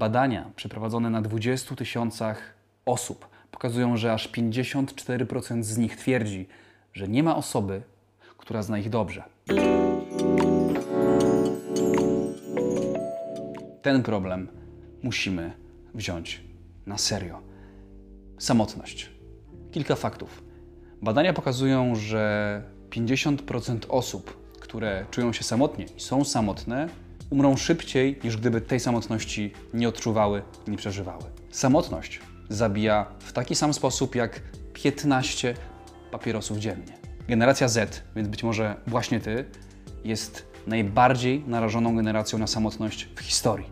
Badania przeprowadzone na 20 tysiącach osób pokazują, że aż 54% z nich twierdzi, że nie ma osoby, która zna ich dobrze. Ten problem musimy wziąć na serio. Samotność. Kilka faktów. Badania pokazują, że 50% osób, które czują się samotnie i są samotne, umrą szybciej, niż gdyby tej samotności nie odczuwały, nie przeżywały. Samotność zabija w taki sam sposób jak 15 papierosów dziennie. Generacja Z, więc być może właśnie ty, jest najbardziej narażoną generacją na samotność w historii.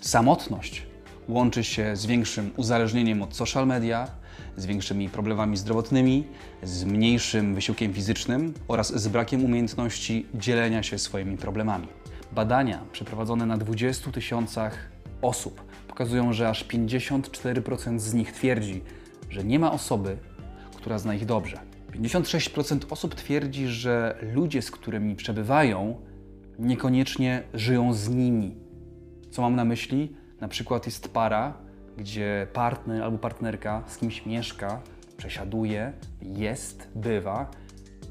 Samotność łączy się z większym uzależnieniem od social media, z większymi problemami zdrowotnymi, z mniejszym wysiłkiem fizycznym oraz z brakiem umiejętności dzielenia się swoimi problemami. Badania przeprowadzone na 20 tysiącach osób pokazują, że aż 54% z nich twierdzi, że nie ma osoby, która zna ich dobrze. 56% osób twierdzi, że ludzie, z którymi przebywają, niekoniecznie żyją z nimi. Co mam na myśli? Na przykład jest para, gdzie partner albo partnerka z kimś mieszka, przesiaduje, jest, bywa,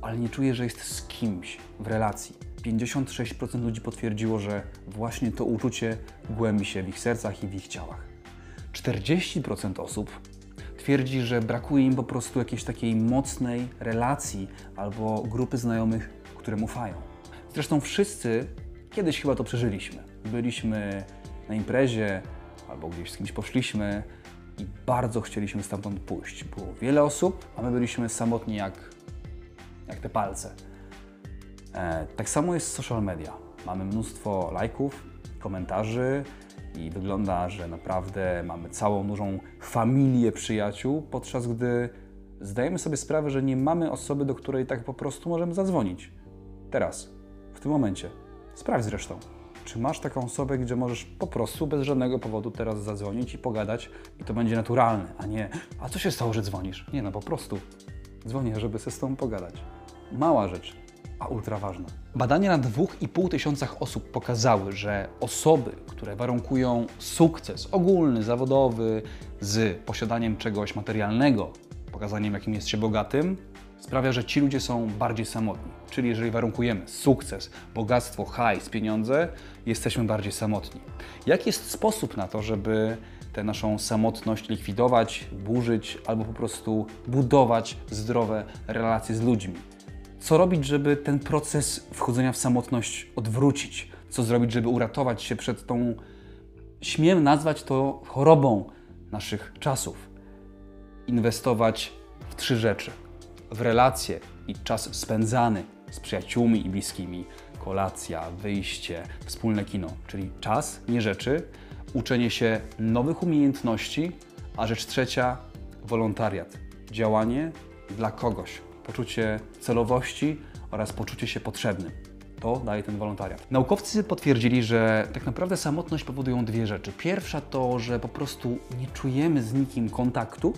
ale nie czuje, że jest z kimś w relacji. 56% ludzi potwierdziło, że właśnie to uczucie głębi się w ich sercach i w ich ciałach. 40% osób twierdzi, że brakuje im po prostu jakiejś takiej mocnej relacji albo grupy znajomych, którym ufają. Zresztą wszyscy kiedyś chyba to przeżyliśmy. Byliśmy na imprezie albo gdzieś z kimś poszliśmy i bardzo chcieliśmy stamtąd pójść. Było wiele osób, a my byliśmy samotni jak, jak te palce. E, tak samo jest z social media. Mamy mnóstwo lajków, komentarzy i wygląda, że naprawdę mamy całą dużą familię przyjaciół, podczas gdy zdajemy sobie sprawę, że nie mamy osoby, do której tak po prostu możemy zadzwonić. Teraz, w tym momencie. Sprawdź zresztą. Czy masz taką osobę, gdzie możesz po prostu bez żadnego powodu teraz zadzwonić i pogadać i to będzie naturalne, a nie a co się stało, że dzwonisz? Nie no, po prostu dzwonię, żeby ze z tobą pogadać. Mała rzecz, a ultra ważna. Badania na 2,5 tysiącach osób pokazały, że osoby, które warunkują sukces ogólny, zawodowy z posiadaniem czegoś materialnego, pokazaniem jakim jest się bogatym, sprawia, że ci ludzie są bardziej samotni. Czyli jeżeli warunkujemy sukces, bogactwo, hajs, pieniądze, jesteśmy bardziej samotni. Jaki jest sposób na to, żeby tę naszą samotność likwidować, burzyć albo po prostu budować zdrowe relacje z ludźmi? Co robić, żeby ten proces wchodzenia w samotność odwrócić? Co zrobić, żeby uratować się przed tą, śmiem nazwać to chorobą naszych czasów? Inwestować w trzy rzeczy: w relacje i czas spędzany z przyjaciółmi i bliskimi, kolacja, wyjście, wspólne kino, czyli czas, nie rzeczy, uczenie się nowych umiejętności, a rzecz trzecia wolontariat, działanie dla kogoś, poczucie celowości oraz poczucie się potrzebnym. To daje ten wolontariat. Naukowcy potwierdzili, że tak naprawdę samotność powodują dwie rzeczy. Pierwsza to, że po prostu nie czujemy z nikim kontaktu.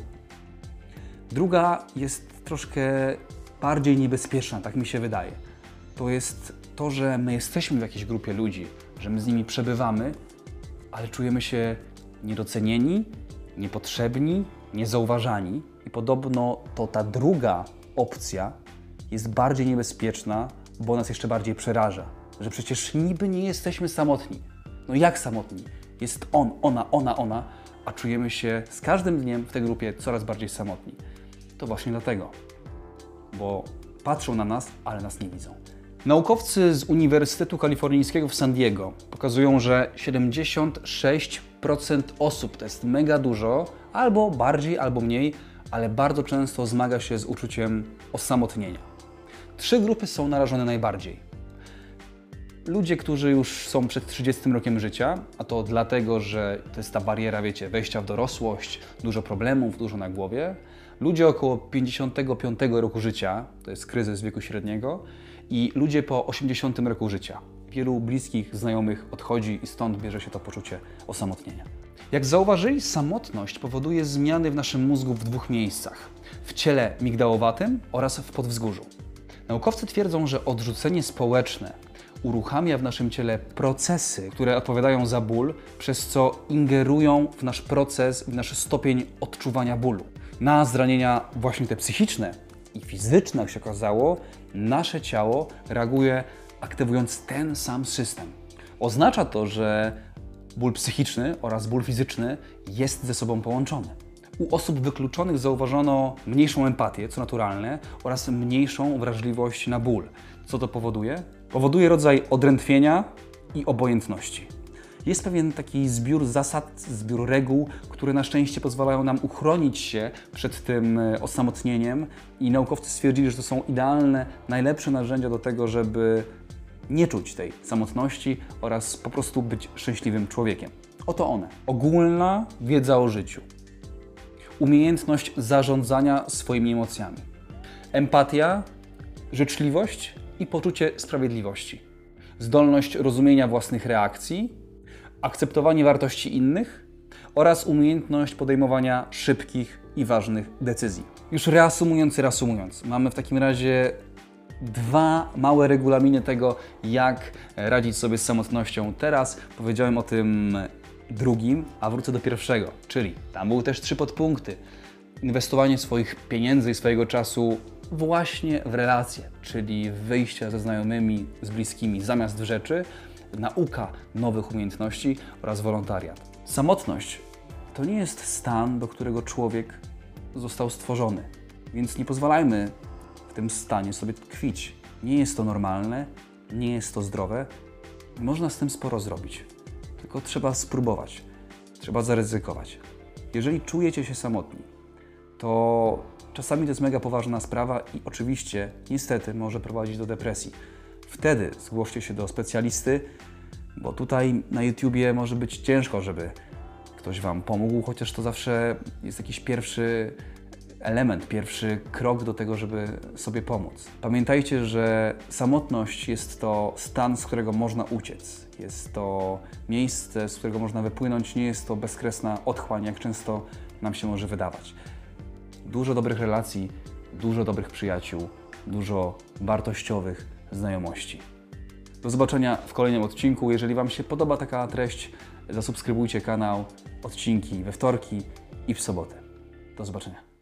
Druga jest troszkę bardziej niebezpieczna, tak mi się wydaje. To jest to, że my jesteśmy w jakiejś grupie ludzi, że my z nimi przebywamy, ale czujemy się niedocenieni, niepotrzebni, niezauważani. I podobno to ta druga opcja jest bardziej niebezpieczna, bo nas jeszcze bardziej przeraża. Że przecież niby nie jesteśmy samotni. No jak samotni? Jest on, ona, ona, ona, a czujemy się z każdym dniem w tej grupie coraz bardziej samotni. To właśnie dlatego, bo patrzą na nas, ale nas nie widzą. Naukowcy z Uniwersytetu Kalifornijskiego w San Diego pokazują, że 76% osób to jest mega dużo, albo bardziej, albo mniej, ale bardzo często zmaga się z uczuciem osamotnienia. Trzy grupy są narażone najbardziej. Ludzie, którzy już są przed 30 rokiem życia, a to dlatego, że to jest ta bariera, wiecie, wejścia w dorosłość, dużo problemów, dużo na głowie. Ludzie około 55 roku życia, to jest kryzys wieku średniego, i ludzie po 80 roku życia. Wielu bliskich, znajomych odchodzi i stąd bierze się to poczucie osamotnienia. Jak zauważyli, samotność powoduje zmiany w naszym mózgu w dwóch miejscach: w ciele migdałowatym oraz w podwzgórzu. Naukowcy twierdzą, że odrzucenie społeczne uruchamia w naszym ciele procesy, które odpowiadają za ból, przez co ingerują w nasz proces, w nasz stopień odczuwania bólu. Na zranienia właśnie te psychiczne i fizyczne, jak się okazało, nasze ciało reaguje aktywując ten sam system. Oznacza to, że ból psychiczny oraz ból fizyczny jest ze sobą połączony. U osób wykluczonych zauważono mniejszą empatię, co naturalne, oraz mniejszą wrażliwość na ból. Co to powoduje? Powoduje rodzaj odrętwienia i obojętności. Jest pewien taki zbiór zasad, zbiór reguł, które na szczęście pozwalają nam uchronić się przed tym e, osamotnieniem i naukowcy stwierdzili, że to są idealne, najlepsze narzędzia do tego, żeby nie czuć tej samotności oraz po prostu być szczęśliwym człowiekiem. Oto one. Ogólna wiedza o życiu. Umiejętność zarządzania swoimi emocjami. Empatia, życzliwość i poczucie sprawiedliwości. Zdolność rozumienia własnych reakcji, akceptowanie wartości innych oraz umiejętność podejmowania szybkich i ważnych decyzji. Już reasumując, reasumując, mamy w takim razie dwa małe regulaminy tego, jak radzić sobie z samotnością. Teraz powiedziałem o tym drugim, a wrócę do pierwszego, czyli tam były też trzy podpunkty. Inwestowanie swoich pieniędzy i swojego czasu właśnie w relacje, czyli wyjście ze znajomymi, z bliskimi zamiast w rzeczy, nauka nowych umiejętności oraz wolontariat. Samotność to nie jest stan, do którego człowiek został stworzony, więc nie pozwalajmy w tym stanie sobie tkwić. Nie jest to normalne, nie jest to zdrowe. Można z tym sporo zrobić, tylko trzeba spróbować, trzeba zaryzykować. Jeżeli czujecie się samotni, to czasami to jest mega poważna sprawa i oczywiście, niestety, może prowadzić do depresji. Wtedy zgłoście się do specjalisty, bo tutaj na YouTubie może być ciężko, żeby ktoś Wam pomógł, chociaż to zawsze jest jakiś pierwszy element, pierwszy krok do tego, żeby sobie pomóc. Pamiętajcie, że samotność jest to stan, z którego można uciec. Jest to miejsce, z którego można wypłynąć, nie jest to bezkresna otchłań, jak często nam się może wydawać. Dużo dobrych relacji, dużo dobrych przyjaciół, dużo wartościowych znajomości. Do zobaczenia w kolejnym odcinku. Jeżeli Wam się podoba taka treść, zasubskrybujcie kanał, odcinki we wtorki i w sobotę. Do zobaczenia.